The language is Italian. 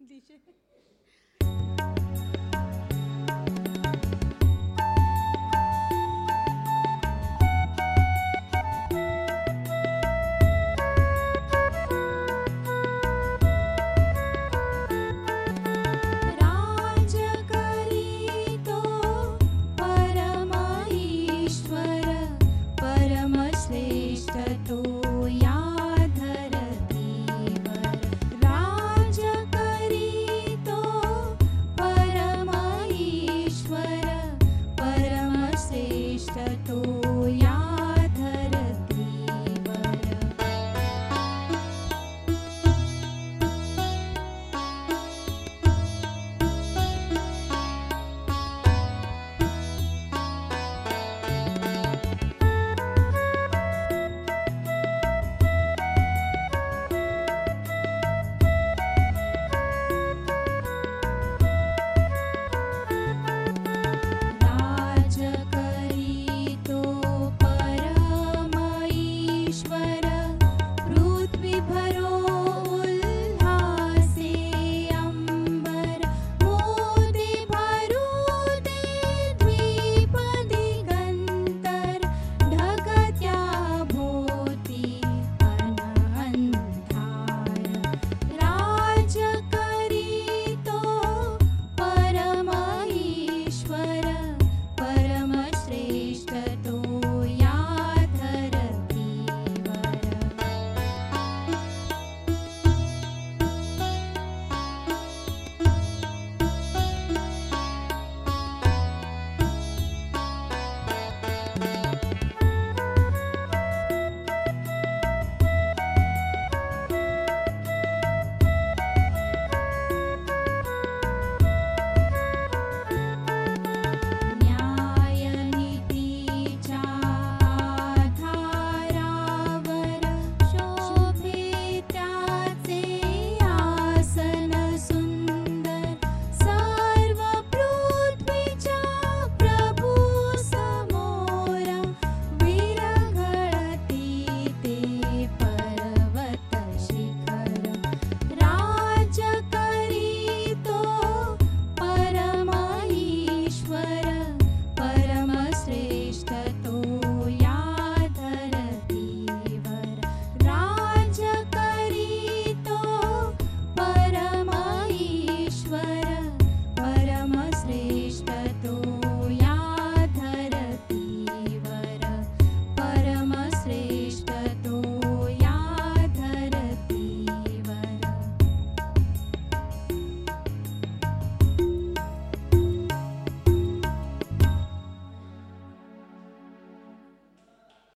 dice. तूया